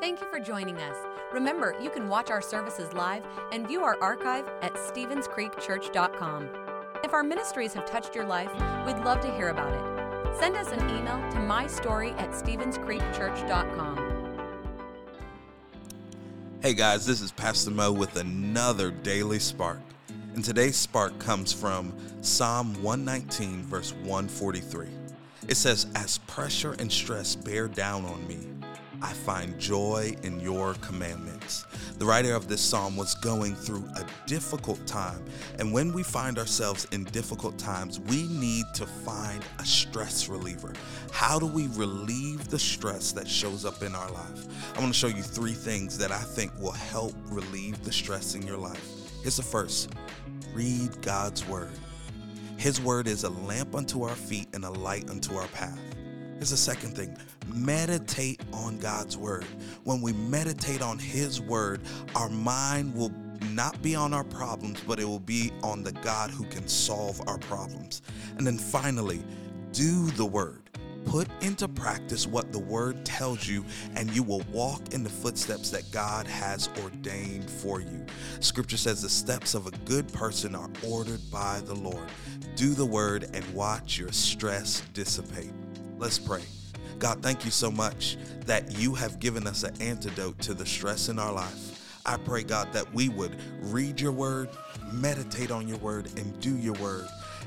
Thank you for joining us. Remember, you can watch our services live and view our archive at StevensCreekChurch.com. If our ministries have touched your life, we'd love to hear about it. Send us an email to mystory at StevensCreekChurch.com. Hey guys, this is Pastor Mo with another Daily Spark. And today's spark comes from Psalm 119, verse 143. It says, As pressure and stress bear down on me, I find joy in your commandments. The writer of this psalm was going through a difficult time. And when we find ourselves in difficult times, we need to find a stress reliever. How do we relieve the stress that shows up in our life? I want to show you three things that I think will help relieve the stress in your life. Here's the first read God's word. His word is a lamp unto our feet and a light unto our path. Here's the second thing meditate on God's word. When we meditate on His word, our mind will not be on our problems, but it will be on the God who can solve our problems. And then finally, do the word. Put into practice what the word tells you, and you will walk in the footsteps that God has ordained for you. Scripture says the steps of a good person are ordered by the Lord. Do the word and watch your stress dissipate. Let's pray. God, thank you so much that you have given us an antidote to the stress in our life. I pray, God, that we would read your word, meditate on your word, and do your word,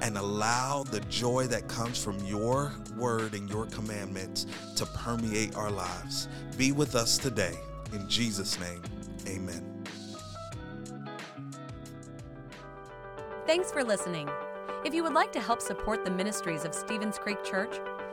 and allow the joy that comes from your word and your commandments to permeate our lives. Be with us today. In Jesus' name, amen. Thanks for listening. If you would like to help support the ministries of Stevens Creek Church,